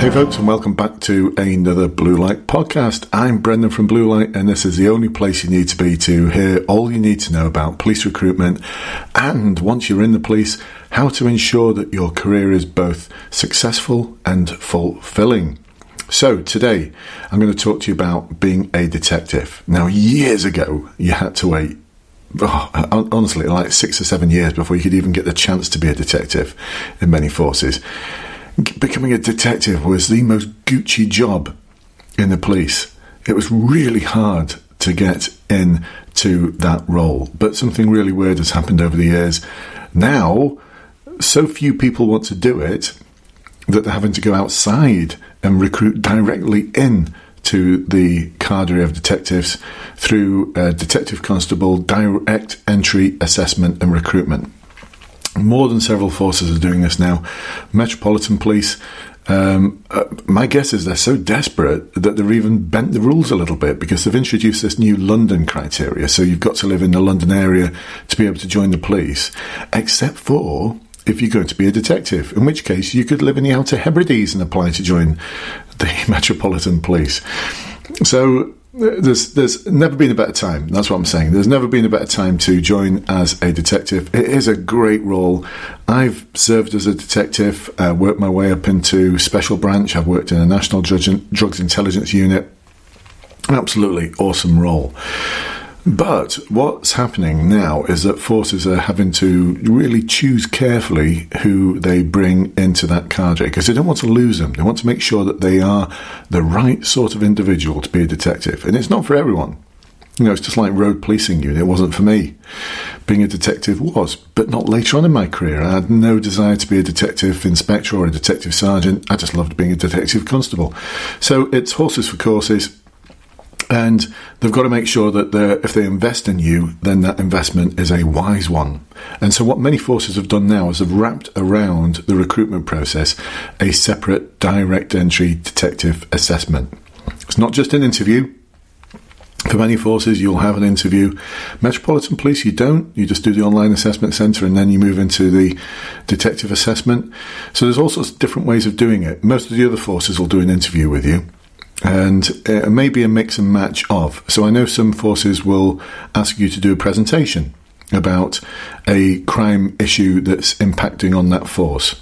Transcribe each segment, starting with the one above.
Hey, folks, and welcome back to another Blue Light podcast. I'm Brendan from Blue Light, and this is the only place you need to be to hear all you need to know about police recruitment and, once you're in the police, how to ensure that your career is both successful and fulfilling. So, today I'm going to talk to you about being a detective. Now, years ago, you had to wait oh, honestly, like six or seven years before you could even get the chance to be a detective in many forces becoming a detective was the most Gucci job in the police. It was really hard to get into that role, but something really weird has happened over the years. Now, so few people want to do it that they're having to go outside and recruit directly in to the cadre of detectives through a detective constable direct entry assessment and recruitment. More than several forces are doing this now. Metropolitan Police, um, uh, my guess is they're so desperate that they've even bent the rules a little bit because they've introduced this new London criteria. So you've got to live in the London area to be able to join the police, except for if you're going to be a detective, in which case you could live in the Outer Hebrides and apply to join the Metropolitan Police. So there's there's never been a better time. That's what I'm saying. There's never been a better time to join as a detective. It is a great role. I've served as a detective, uh, worked my way up into special branch. I've worked in a national drugs intelligence unit. Absolutely awesome role. But what's happening now is that forces are having to really choose carefully who they bring into that cadre because they don't want to lose them. They want to make sure that they are the right sort of individual to be a detective. And it's not for everyone. You know, it's just like road policing unit. It wasn't for me. Being a detective was, but not later on in my career. I had no desire to be a detective inspector or a detective sergeant. I just loved being a detective constable. So it's horses for courses and they've got to make sure that if they invest in you, then that investment is a wise one. And so, what many forces have done now is have wrapped around the recruitment process a separate direct entry detective assessment. It's not just an interview. For many forces, you'll have an interview. Metropolitan Police, you don't. You just do the online assessment centre and then you move into the detective assessment. So there's all sorts of different ways of doing it. Most of the other forces will do an interview with you and uh, maybe a mix and match of. So I know some forces will ask you to do a presentation about a crime issue that's impacting on that force.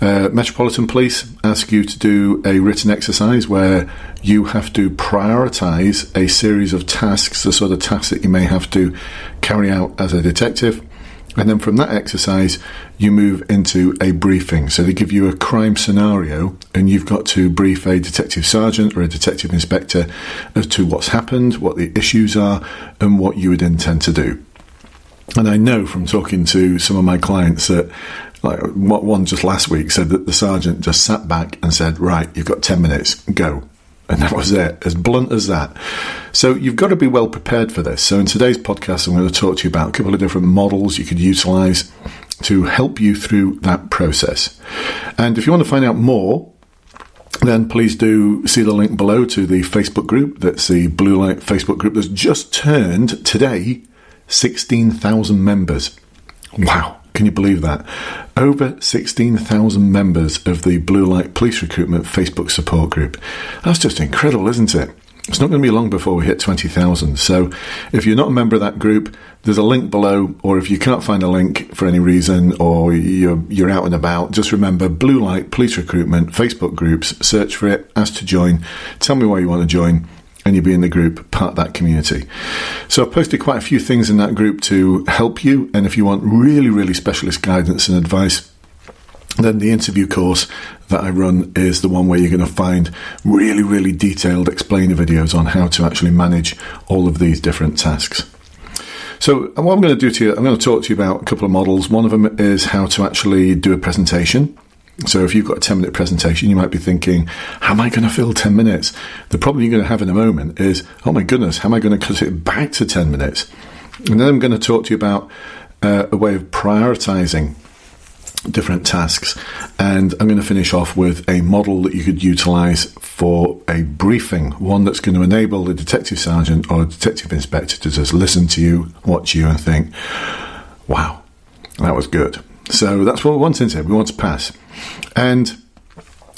Uh, Metropolitan Police ask you to do a written exercise where you have to prioritize a series of tasks, the sort of tasks that you may have to carry out as a detective. And then from that exercise, you move into a briefing. So they give you a crime scenario, and you've got to brief a detective sergeant or a detective inspector as to what's happened, what the issues are, and what you would intend to do. And I know from talking to some of my clients that, like one just last week said that the sergeant just sat back and said, Right, you've got 10 minutes, go. And that was it, as blunt as that. So you've got to be well prepared for this. So in today's podcast, I'm going to talk to you about a couple of different models you could utilize to help you through that process. And if you want to find out more, then please do see the link below to the Facebook group. That's the Blue Light Facebook group that's just turned today 16,000 members. Wow. Can you believe that? Over 16,000 members of the Blue Light Police Recruitment Facebook support group. That's just incredible, isn't it? It's not going to be long before we hit 20,000. So if you're not a member of that group, there's a link below, or if you can't find a link for any reason, or you're, you're out and about, just remember Blue Light Police Recruitment Facebook groups, search for it, ask to join, tell me why you want to join, and you'll be in the group, part that community. So I've posted quite a few things in that group to help you. And if you want really, really specialist guidance and advice, then the interview course that I run is the one where you're going to find really, really detailed explainer videos on how to actually manage all of these different tasks. So, what I'm going to do to you, I'm going to talk to you about a couple of models. One of them is how to actually do a presentation. So if you've got a 10 minute presentation, you might be thinking, how am I going to fill 10 minutes? The problem you're going to have in a moment is, oh my goodness, how am I going to cut it back to 10 minutes? And then I'm going to talk to you about uh, a way of prioritizing different tasks. And I'm going to finish off with a model that you could utilize for a briefing, one that's going to enable the detective sergeant or detective inspector to just listen to you, watch you, and think, wow, that was good. So that's what we want, isn't it? We want to pass. And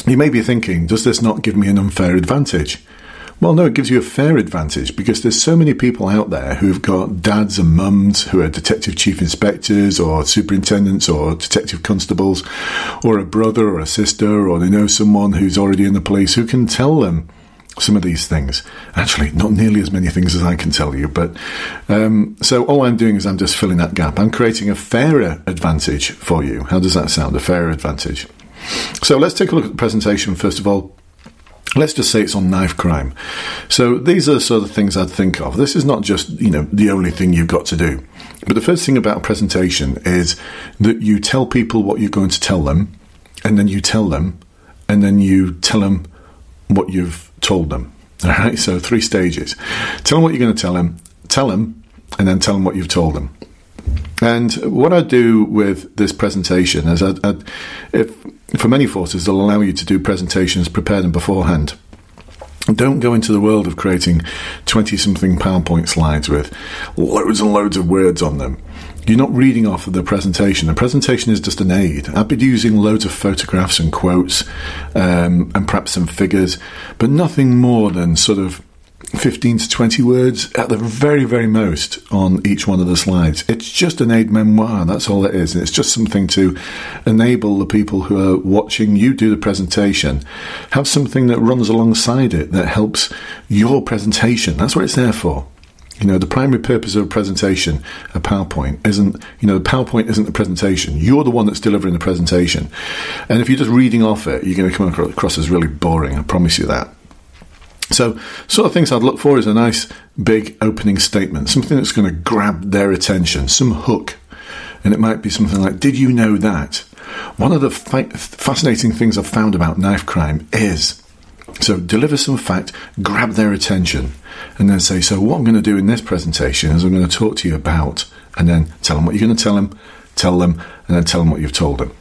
You may be thinking, does this not give me an unfair advantage? Well, no, it gives you a fair advantage because there's so many people out there who've got dads and mums who are detective chief inspectors or superintendents or detective constables, or a brother or a sister, or they know someone who's already in the police who can tell them some of these things. Actually, not nearly as many things as I can tell you, but um, so all I'm doing is I'm just filling that gap. I'm creating a fairer advantage for you. How does that sound? A fairer advantage. So let's take a look at the presentation first of all. Let's just say it's on knife crime. So these are sort of things I'd think of. This is not just, you know, the only thing you've got to do. But the first thing about a presentation is that you tell people what you're going to tell them, and then you tell them, and then you tell them what you've told them. All right, so three stages. Tell them what you're going to tell them, tell them, and then tell them what you've told them. And what I do with this presentation is, I, I, if, for many forces, they'll allow you to do presentations, prepare them beforehand. Don't go into the world of creating 20 something PowerPoint slides with loads and loads of words on them. You're not reading off of the presentation. The presentation is just an aid. I've been using loads of photographs and quotes um, and perhaps some figures, but nothing more than sort of 15 to 20 words at the very, very most on each one of the slides. It's just an aide-memoire, that's all it is. And It's just something to enable the people who are watching you do the presentation have something that runs alongside it that helps your presentation. That's what it's there for. You know, the primary purpose of a presentation, a PowerPoint, isn't, you know, the PowerPoint isn't the presentation. You're the one that's delivering the presentation. And if you're just reading off it, you're going to come across as really boring. I promise you that. So, sort of things I'd look for is a nice big opening statement, something that's going to grab their attention, some hook. And it might be something like, Did you know that? One of the fi- fascinating things I've found about knife crime is so deliver some fact, grab their attention, and then say, So, what I'm going to do in this presentation is I'm going to talk to you about, and then tell them what you're going to tell them, tell them, and then tell them what you've told them.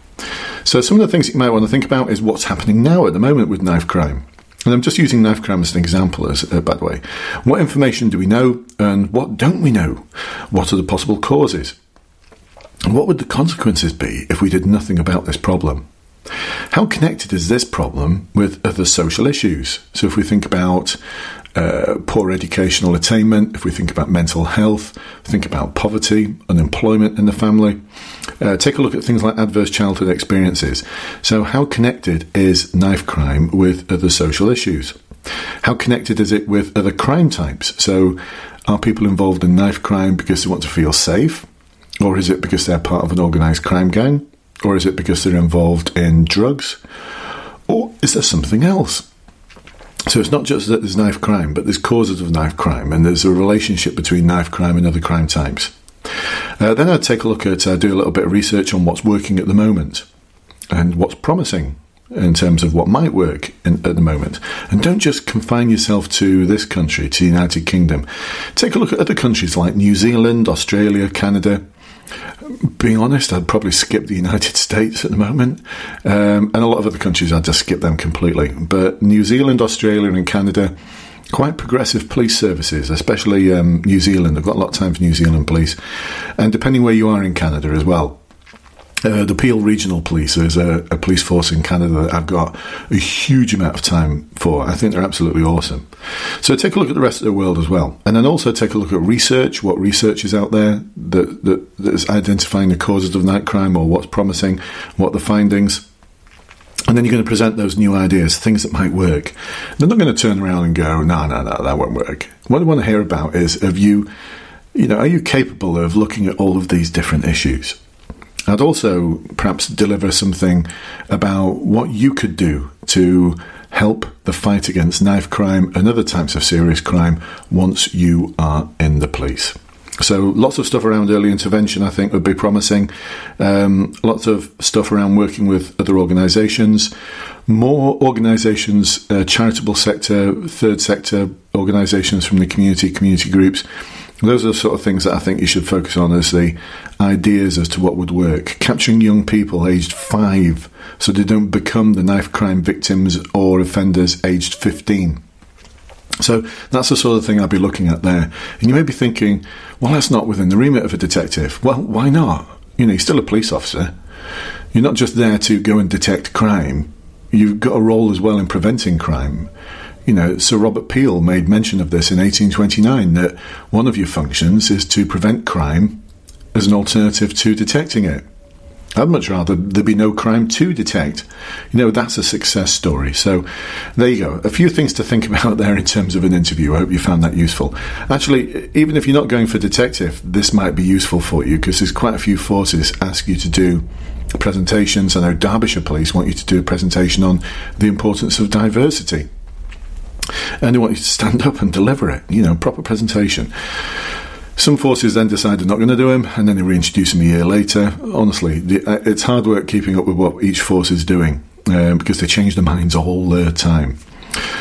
So, some of the things you might want to think about is what's happening now at the moment with knife crime. And I'm just using knife crime as an example, as, uh, by the way. What information do we know and what don't we know? What are the possible causes? What would the consequences be if we did nothing about this problem? How connected is this problem with other social issues? So, if we think about uh, poor educational attainment, if we think about mental health, think about poverty, unemployment in the family, uh, take a look at things like adverse childhood experiences. So, how connected is knife crime with other social issues? How connected is it with other crime types? So, are people involved in knife crime because they want to feel safe? Or is it because they're part of an organised crime gang? Or is it because they're involved in drugs? Or is there something else? So it's not just that there's knife crime, but there's causes of knife crime, and there's a relationship between knife crime and other crime types. Uh, then I'd take a look at, uh, do a little bit of research on what's working at the moment and what's promising in terms of what might work in, at the moment. And don't just confine yourself to this country, to the United Kingdom. Take a look at other countries like New Zealand, Australia, Canada, being honest, I'd probably skip the United States at the moment, um, and a lot of other countries I'd just skip them completely. But New Zealand, Australia, and Canada, quite progressive police services, especially um, New Zealand. I've got a lot of time for New Zealand police, and depending where you are in Canada as well. Uh, the Peel Regional Police is a, a, police force in Canada that I've got a huge amount of time for. I think they're absolutely awesome. So take a look at the rest of the world as well, and then also take a look at research. What research is out there that, that, that is identifying the causes of knife crime or what's promising, what the findings. And then you're going to present those new ideas, things that might work. They're not going to turn around and go, no, no, no, that won't work. What I want to hear about is, have you, you know, are you capable of looking at all of these different issues? I'd also perhaps deliver something about what you could do to help the fight against knife crime and other types of serious crime once you are in the police. So, lots of stuff around early intervention, I think, would be promising. Um, lots of stuff around working with other organisations. More organisations, uh, charitable sector, third sector organisations from the community, community groups those are the sort of things that I think you should focus on as the ideas as to what would work. Capturing young people aged five so they don't become the knife crime victims or offenders aged 15. So that's the sort of thing I'd be looking at there. And you may be thinking, well, that's not within the remit of a detective. Well, why not? You know, you're still a police officer. You're not just there to go and detect crime. you've got a role as well in preventing crime. You know, Sir Robert Peel made mention of this in 1829 that one of your functions is to prevent crime as an alternative to detecting it. I'd much rather there be no crime to detect. You know, that's a success story. So there you go. A few things to think about there in terms of an interview. I hope you found that useful. Actually, even if you're not going for detective, this might be useful for you because there's quite a few forces ask you to do presentations. I know Derbyshire Police want you to do a presentation on the importance of diversity. And they want you to stand up and deliver it, you know, proper presentation. Some forces then decide they're not going to do him, and then they reintroduce him a year later. Honestly, uh, it's hard work keeping up with what each force is doing um, because they change their minds all the time.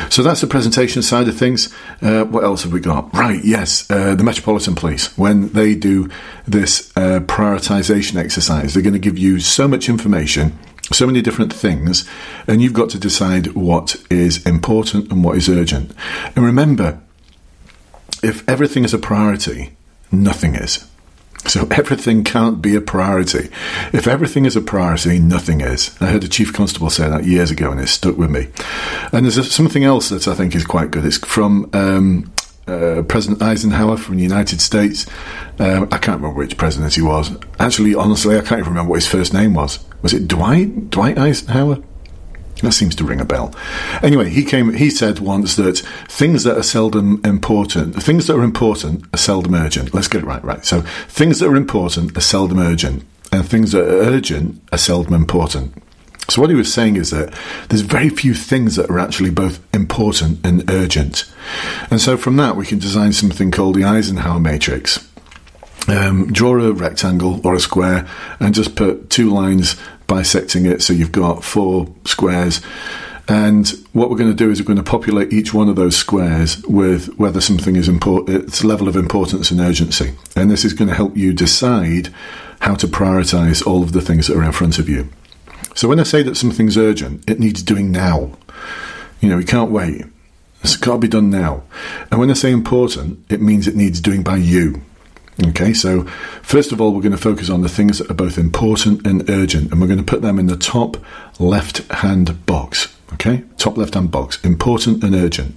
So that's the presentation side of things. Uh, what else have we got? Right, yes, uh, the Metropolitan Police, when they do this uh, prioritisation exercise, they're going to give you so much information, so many different things, and you've got to decide what is important and what is urgent. And remember, if everything is a priority, nothing is. So everything can't be a priority. If everything is a priority, nothing is. I heard a chief constable say that years ago, and it stuck with me. And there's something else that I think is quite good. It's from um, uh, President Eisenhower from the United States. Um, I can't remember which president he was. Actually, honestly, I can't even remember what his first name was. Was it Dwight? Dwight Eisenhower? That seems to ring a bell. Anyway, he came. He said once that things that are seldom important, things that are important are seldom urgent. Let's get it right. Right. So things that are important are seldom urgent, and things that are urgent are seldom important. So what he was saying is that there's very few things that are actually both important and urgent, and so from that we can design something called the Eisenhower matrix. Um, draw a rectangle or a square and just put two lines bisecting it so you've got four squares. And what we're going to do is we're going to populate each one of those squares with whether something is important, its level of importance and urgency. And this is going to help you decide how to prioritize all of the things that are in front of you. So when I say that something's urgent, it needs doing now. You know, we can't wait. It's got to be done now. And when I say important, it means it needs doing by you. Okay, so first of all, we're going to focus on the things that are both important and urgent, and we're going to put them in the top left hand box. Okay, top left hand box, important and urgent.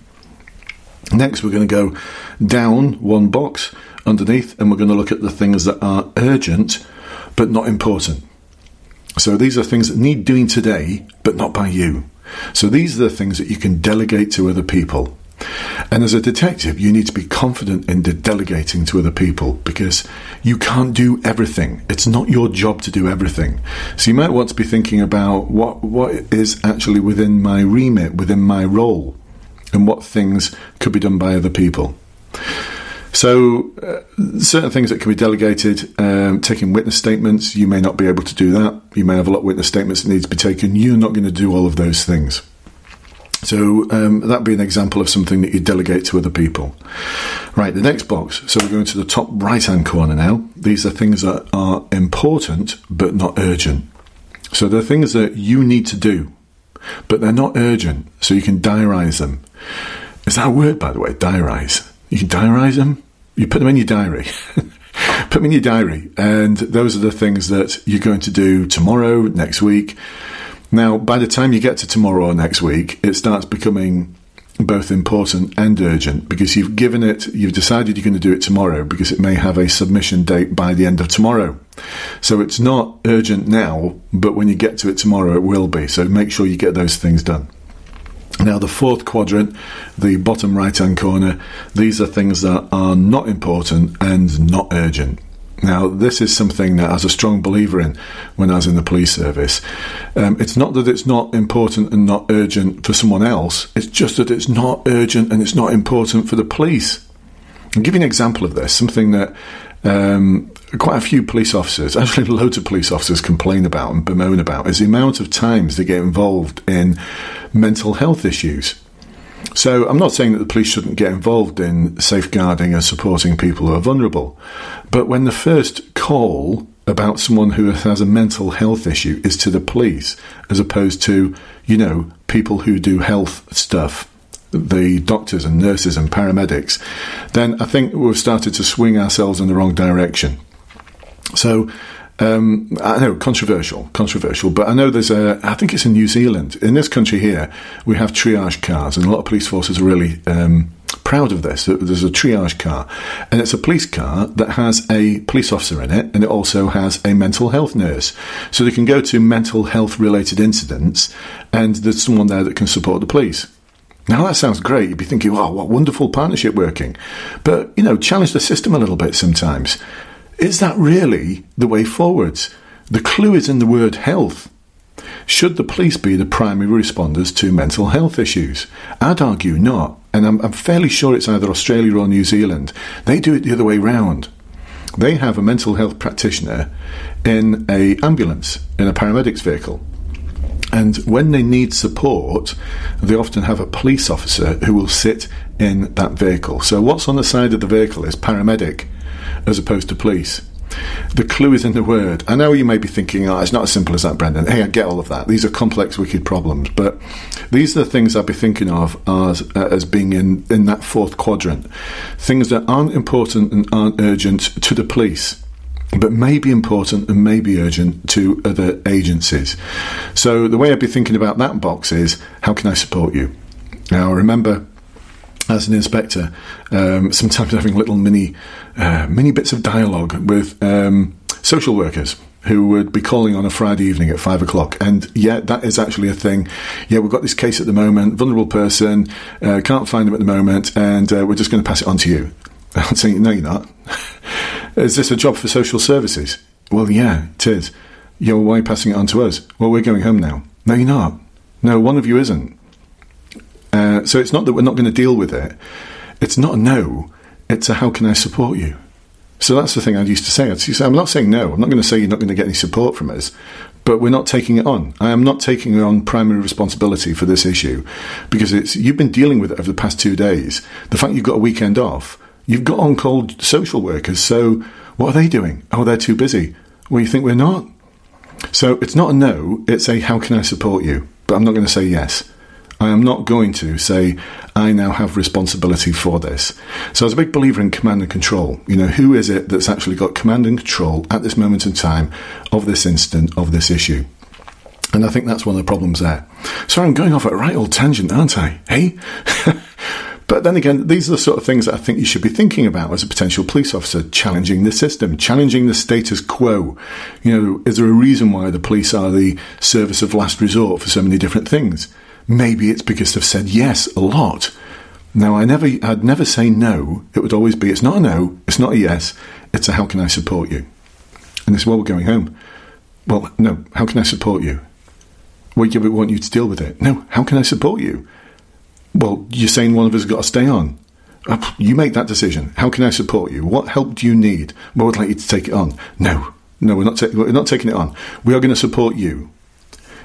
Next, we're going to go down one box underneath, and we're going to look at the things that are urgent but not important. So these are things that need doing today, but not by you. So these are the things that you can delegate to other people. And as a detective, you need to be confident in de- delegating to other people because you can't do everything. It's not your job to do everything. So you might want to be thinking about what, what is actually within my remit, within my role, and what things could be done by other people. So, uh, certain things that can be delegated, um, taking witness statements, you may not be able to do that. You may have a lot of witness statements that need to be taken. You're not going to do all of those things. So um, that'd be an example of something that you delegate to other people. Right, the next box. So we're going to the top right hand corner now. These are things that are important but not urgent. So they're things that you need to do, but they're not urgent, so you can diarise them. Is that a word, by the way? Diarise. You can diarise them? You put them in your diary. put them in your diary, and those are the things that you're going to do tomorrow, next week now, by the time you get to tomorrow or next week, it starts becoming both important and urgent because you've given it, you've decided you're going to do it tomorrow because it may have a submission date by the end of tomorrow. So it's not urgent now, but when you get to it tomorrow, it will be. So make sure you get those things done. Now, the fourth quadrant, the bottom right hand corner, these are things that are not important and not urgent. Now, this is something that I was a strong believer in when I was in the police service. Um, it's not that it's not important and not urgent for someone else, it's just that it's not urgent and it's not important for the police. I'll give you an example of this, something that um, quite a few police officers, actually loads of police officers, complain about and bemoan about, is the amount of times they get involved in mental health issues. So I'm not saying that the police shouldn't get involved in safeguarding and supporting people who are vulnerable, but when the first call about someone who has a mental health issue is to the police, as opposed to, you know, people who do health stuff, the doctors and nurses and paramedics, then I think we've started to swing ourselves in the wrong direction. So Um, I know controversial, controversial, but I know there's a. I think it's in New Zealand. In this country here, we have triage cars, and a lot of police forces are really um, proud of this. There's a triage car, and it's a police car that has a police officer in it, and it also has a mental health nurse. So they can go to mental health related incidents, and there's someone there that can support the police. Now that sounds great. You'd be thinking, "Oh, what wonderful partnership working," but you know, challenge the system a little bit sometimes. Is that really the way forwards? The clue is in the word health. Should the police be the primary responders to mental health issues? I'd argue not, and I'm, I'm, fairly sure it's either Australia or New Zealand. They do it the other way round. They have a mental health practitioner in a ambulance, in a paramedics vehicle. And when they need support, they often have a police officer who will sit in that vehicle. So, what's on the side of the vehicle is paramedic as opposed to police. The clue is in the word. I know you may be thinking, oh, it's not as simple as that, Brendan. Hey, I get all of that. These are complex, wicked problems. But these are the things I'd be thinking of as, uh, as being in, in that fourth quadrant. Things that aren't important and aren't urgent to the police but may be important and may be urgent to other agencies. So the way I'd be thinking about that box is how can I support you? Now I remember as an inspector, um, sometimes having little mini uh, mini bits of dialogue with um, social workers who would be calling on a Friday evening at five o'clock. And yeah, that is actually a thing. Yeah, we've got this case at the moment, vulnerable person, uh, can't find them at the moment, and uh, we're just going to pass it on to you. I'm saying, no, you're not. is this a job for social services? Well, yeah, it is. Well, why passing it on to us? Well, we're going home now. No, you're not. No, one of you isn't. Uh, so it's not that we're not going to deal with it. It's not a no. It's a how can I support you? So that's the thing I used to say. I'd say I'm not saying no. I'm not going to say you're not going to get any support from us, but we're not taking it on. I am not taking on primary responsibility for this issue because it's you've been dealing with it over the past two days. The fact you've got a weekend off, you've got on call social workers. So what are they doing? Oh, they're too busy. Well, you think we're not? So it's not a no. It's a how can I support you? But I'm not going to say yes. I am not going to say, I now have responsibility for this. So, I was a big believer in command and control. You know, who is it that's actually got command and control at this moment in time of this incident, of this issue? And I think that's one of the problems there. So, I'm going off at a right old tangent, aren't I? Hey? Eh? But then again, these are the sort of things that I think you should be thinking about as a potential police officer, challenging the system, challenging the status quo. You know, is there a reason why the police are the service of last resort for so many different things? Maybe it's because they've said yes a lot. Now, I never, I'd never say no. It would always be, it's not a no, it's not a yes, it's a how can I support you? And this, well, we're going home. Well, no, how can I support you? We want you to deal with it. No, how can I support you? Well, you're saying one of us has got to stay on. Uh, you make that decision. How can I support you? What help do you need? Well, I'd like you to take it on. No, no, we're not, ta- we're not taking it on. We are going to support you.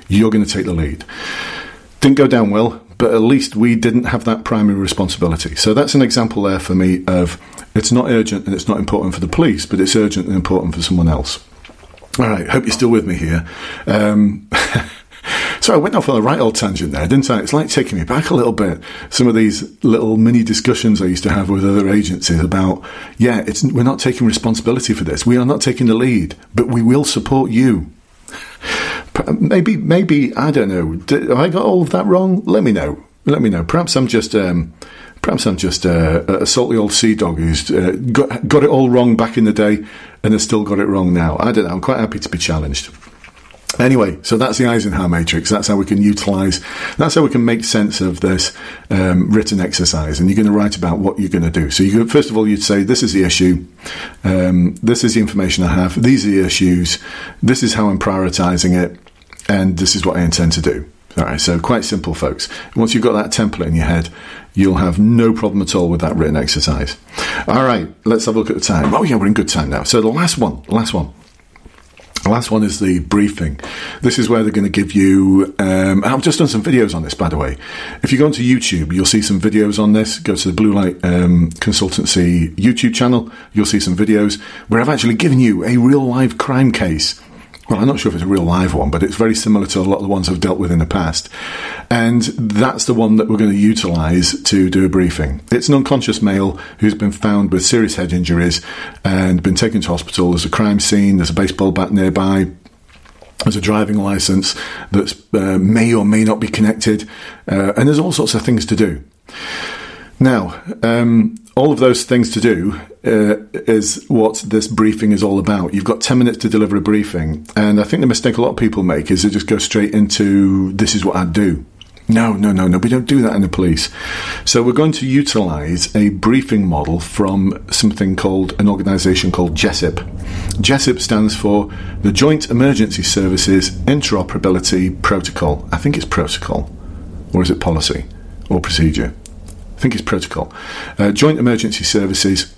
You're going to take the lead. Didn't go down well, but at least we didn't have that primary responsibility. So that's an example there for me of it's not urgent and it's not important for the police, but it's urgent and important for someone else. All right, hope you're still with me here. Um, so I went off on a right old tangent there, didn't I? It's like taking me back a little bit. Some of these little mini discussions I used to have with other agencies about, yeah, it's, we're not taking responsibility for this. We are not taking the lead, but we will support you. Maybe, maybe I don't know. Have I got all of that wrong? Let me know. Let me know. Perhaps I'm just, um, perhaps I'm just uh, a salty old sea dog who's uh, got got it all wrong back in the day and has still got it wrong now. I don't know. I'm quite happy to be challenged. Anyway, so that's the Eisenhower matrix. That's how we can utilize, that's how we can make sense of this um, written exercise. And you're going to write about what you're going to do. So you first of all, you'd say, this is the issue. Um, this is the information I have. These are the issues. This is how I'm prioritizing it. And this is what I intend to do. All right, so quite simple, folks. Once you've got that template in your head, you'll have no problem at all with that written exercise. All right, let's have a look at the time. Oh, yeah, we're in good time now. So the last one, the last one. The last one is the briefing. This is where they're going to give you. Um, I've just done some videos on this, by the way. If you go onto YouTube, you'll see some videos on this. Go to the Blue Light um, Consultancy YouTube channel. You'll see some videos where I've actually given you a real live crime case well, I'm not sure if it's a real live one, but it's very similar to a lot of the ones I've dealt with in the past. And that's the one that we're going to utilize to do a briefing. It's an unconscious male who's been found with serious head injuries and been taken to hospital. There's a crime scene, there's a baseball bat nearby, there's a driving license that uh, may or may not be connected, uh, and there's all sorts of things to do. Now, um, all of those things to do uh, is what this briefing is all about. You've got 10 minutes to deliver a briefing, and I think the mistake a lot of people make is they just go straight into this is what I do. No, no, no, no, we don't do that in the police. So we're going to utilise a briefing model from something called an organisation called JESIP. JESIP stands for the Joint Emergency Services Interoperability Protocol. I think it's protocol, or is it policy or procedure? I think it's protocol. Uh, Joint Emergency Services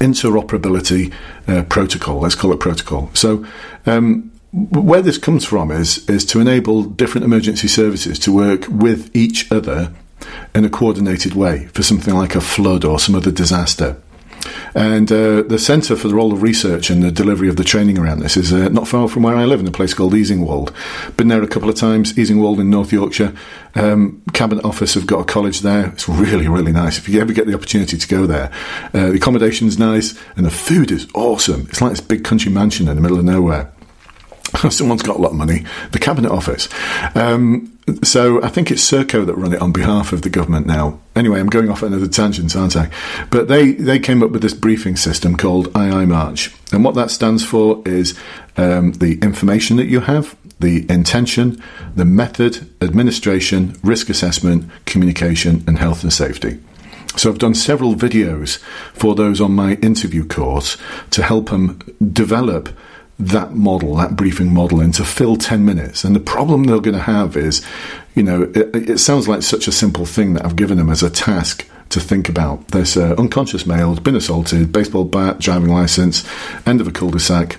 Interoperability uh, Protocol. Let's call it protocol. So. Um, where this comes from is is to enable different emergency services to work with each other in a coordinated way for something like a flood or some other disaster. And uh, the Centre for the Role of Research and the delivery of the training around this is uh, not far from where I live in a place called Easingwold. Been there a couple of times, Easingwold in North Yorkshire. Um, Cabinet Office have got a college there. It's really, really nice. If you ever get the opportunity to go there, uh, the accommodation's nice and the food is awesome. It's like this big country mansion in the middle of nowhere. Someone's got a lot of money. The Cabinet Office. Um, so I think it's Serco that run it on behalf of the government now. Anyway, I'm going off another tangent, aren't I? But they, they came up with this briefing system called IIMARCH. And what that stands for is um, the information that you have, the intention, the method, administration, risk assessment, communication, and health and safety. So I've done several videos for those on my interview course to help them develop that model, that briefing model, into fill 10 minutes. And the problem they're going to have is, you know, it, it, sounds like such a simple thing that I've given them as a task to think about. There's an unconscious male, been assaulted, baseball bat, driving license, end of a cul de sac.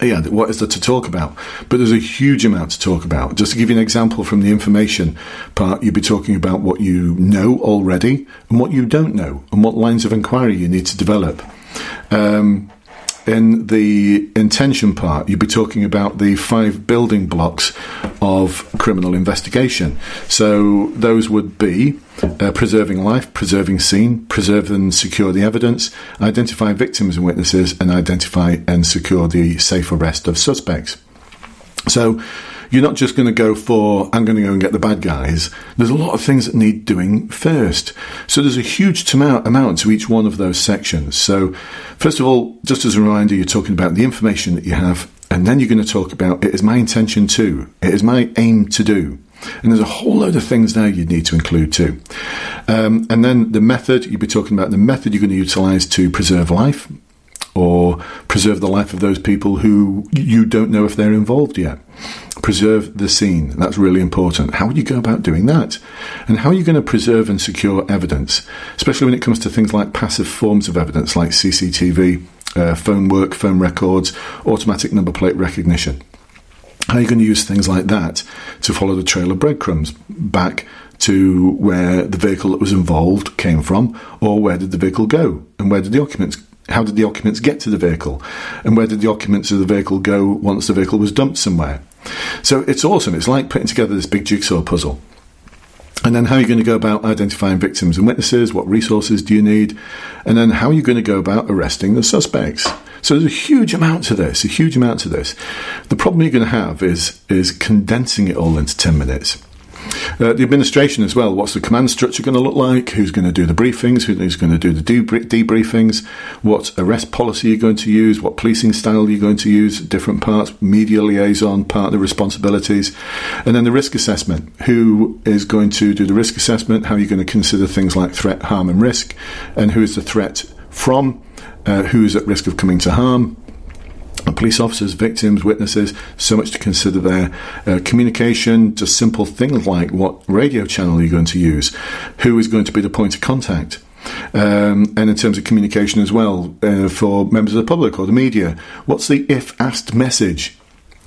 Yeah, what is there to talk about? But there's a huge amount to talk about. Just to give you an example from the information part, you'd be talking about what you know already and what you don't know, and what lines of inquiry you need to develop. Um, in the intention part, you'd be talking about the five building blocks of criminal investigation. So those would be uh, preserving life, preserving scene, preserve and secure the evidence, identify victims and witnesses, and identify and secure the safe arrest of suspects. So you're not just going to go for, I'm going to go and get the bad guys. There's a lot of things that need doing first. So there's a huge amount, to each one of those sections. So, first of all, just as a reminder, you're talking about the information that you have, and then you're going to talk about it is my intention to, it is my aim to do. And there's a whole load of things there you'd need to include too. Um, and then the method, you'd be talking about the method you're going to utilize to preserve life or preserve the life of those people who you don't know if they're involved yet. Preserve the scene. That's really important. How would you go about doing that? And how are you going to preserve and secure evidence, especially when it comes to things like passive forms of evidence like CCTV, uh, phone work, phone records, automatic number plate recognition? How are you going to use things like that to follow the trail of breadcrumbs back to where the vehicle that was involved came from, or where did the vehicle go, and where did the occupants how did the occupants get to the vehicle? And where did the occupants of the vehicle go once the vehicle was dumped somewhere? So it's awesome. It's like putting together this big jigsaw puzzle. And then how are you going to go about identifying victims and witnesses? What resources do you need? And then how are you going to go about arresting the suspects? So there's a huge amount to this, a huge amount to this. The problem you're going to have is is condensing it all into 10 minutes. Uh, the administration as well. What's the command structure going to look like? Who's going to do the briefings? Who's going to do the debriefings? What arrest policy you're you going to use? What policing style you're you going to use? Different parts, media liaison, partner responsibilities, and then the risk assessment. Who is going to do the risk assessment? How are you going to consider things like threat, harm, and risk? And who is the threat from? Uh, who is at risk of coming to harm? Police officers, victims, witnesses, so much to consider there. Uh, communication, just simple things like what radio channel are you going to use? Who is going to be the point of contact? Um, and in terms of communication as well, uh, for members of the public or the media, what's the if asked message?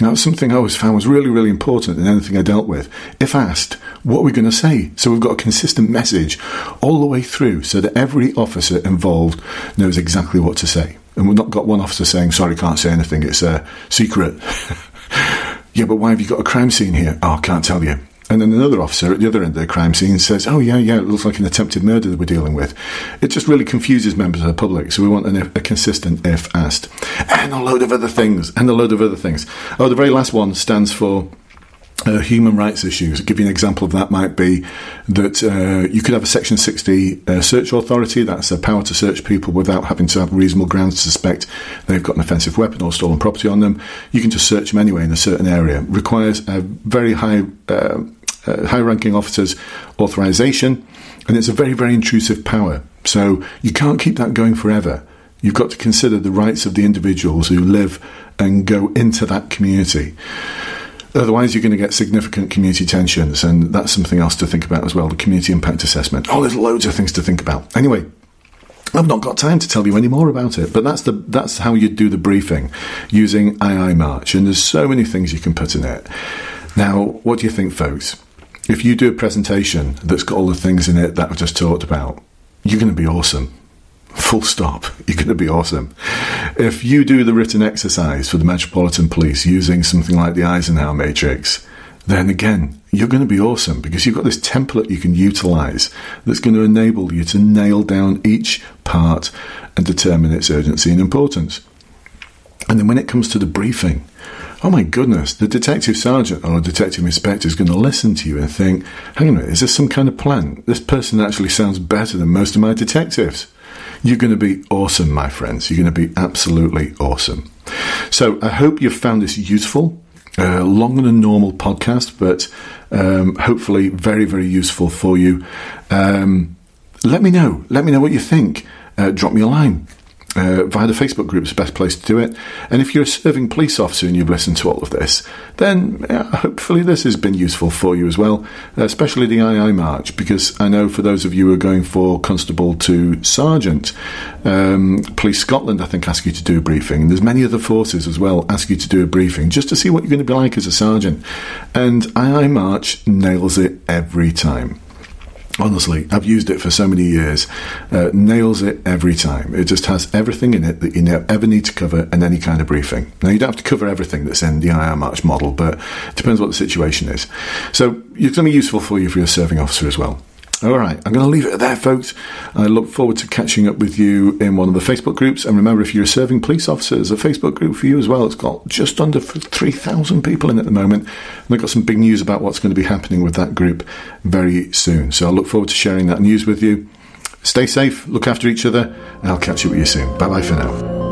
Now, something I always found was really, really important in anything I dealt with. If asked, what are we going to say? So we've got a consistent message all the way through so that every officer involved knows exactly what to say. And we've not got one officer saying, sorry, can't say anything, it's a secret. yeah, but why have you got a crime scene here? Oh, can't tell you. And then another officer at the other end of the crime scene says, Oh, yeah, yeah, it looks like an attempted murder that we're dealing with. It just really confuses members of the public. So we want an, a consistent if asked. And a load of other things. And a load of other things. Oh, the very last one stands for uh, human rights issues. I'll give you an example of that might be that uh, you could have a Section 60 uh, search authority, that's a power to search people without having to have reasonable grounds to suspect they've got an offensive weapon or stolen property on them. You can just search them anyway in a certain area. Requires a very high, uh, uh, high ranking officer's authorization, and it's a very, very intrusive power. So you can't keep that going forever. You've got to consider the rights of the individuals who live and go into that community. Otherwise, you're going to get significant community tensions, and that's something else to think about as well the community impact assessment. Oh, there's loads of things to think about. Anyway, I've not got time to tell you any more about it, but that's the that's how you do the briefing using IIMARCH, and there's so many things you can put in it. Now, what do you think, folks? If you do a presentation that's got all the things in it that I've just talked about, you're going to be awesome. Full stop. You're going to be awesome. If you do the written exercise for the Metropolitan Police using something like the Eisenhower Matrix, then again, you're going to be awesome because you've got this template you can utilize that's going to enable you to nail down each part and determine its urgency and importance. And then when it comes to the briefing, oh my goodness, the detective sergeant or detective inspector is going to listen to you and think, hang on a minute, is this some kind of plan? This person actually sounds better than most of my detectives. You're going to be awesome, my friends. You're going to be absolutely awesome. So I hope you've found this useful. Uh, longer than normal podcast, but um, hopefully very, very useful for you. Um, let me know. Let me know what you think. Uh, drop me a line uh, via the Facebook group is the best place to do it. And if you're a serving police officer and you've listened to all of this, then hopefully this has been useful for you as well, especially the IIMARCH, because I know for those of you who are going for constable to sergeant, um, Police Scotland, I think, ask you to do a briefing. There's many other forces as well ask you to do a briefing just to see what you're going to be like as a sergeant. And IIMARCH nails it every time. Honestly, I've used it for so many years. Uh, nails it every time. It just has everything in it that you ever need to cover in any kind of briefing. Now, you don't have to cover everything that's in the IIMARCH model, but it depends what the situation is. So, it's going to be useful for you you're a serving officer as well. All right, I'm going to leave it there, folks. I look forward to catching up with you in one of the Facebook groups. And remember, if you're a serving police officer, there's a Facebook group for you as well. It's got just under 3,000 people in at the moment. And I've got some big news about what's going to be happening with that group very soon. So I look forward to sharing that news with you. Stay safe, look after each other, and I'll catch up with you soon. Bye bye for now.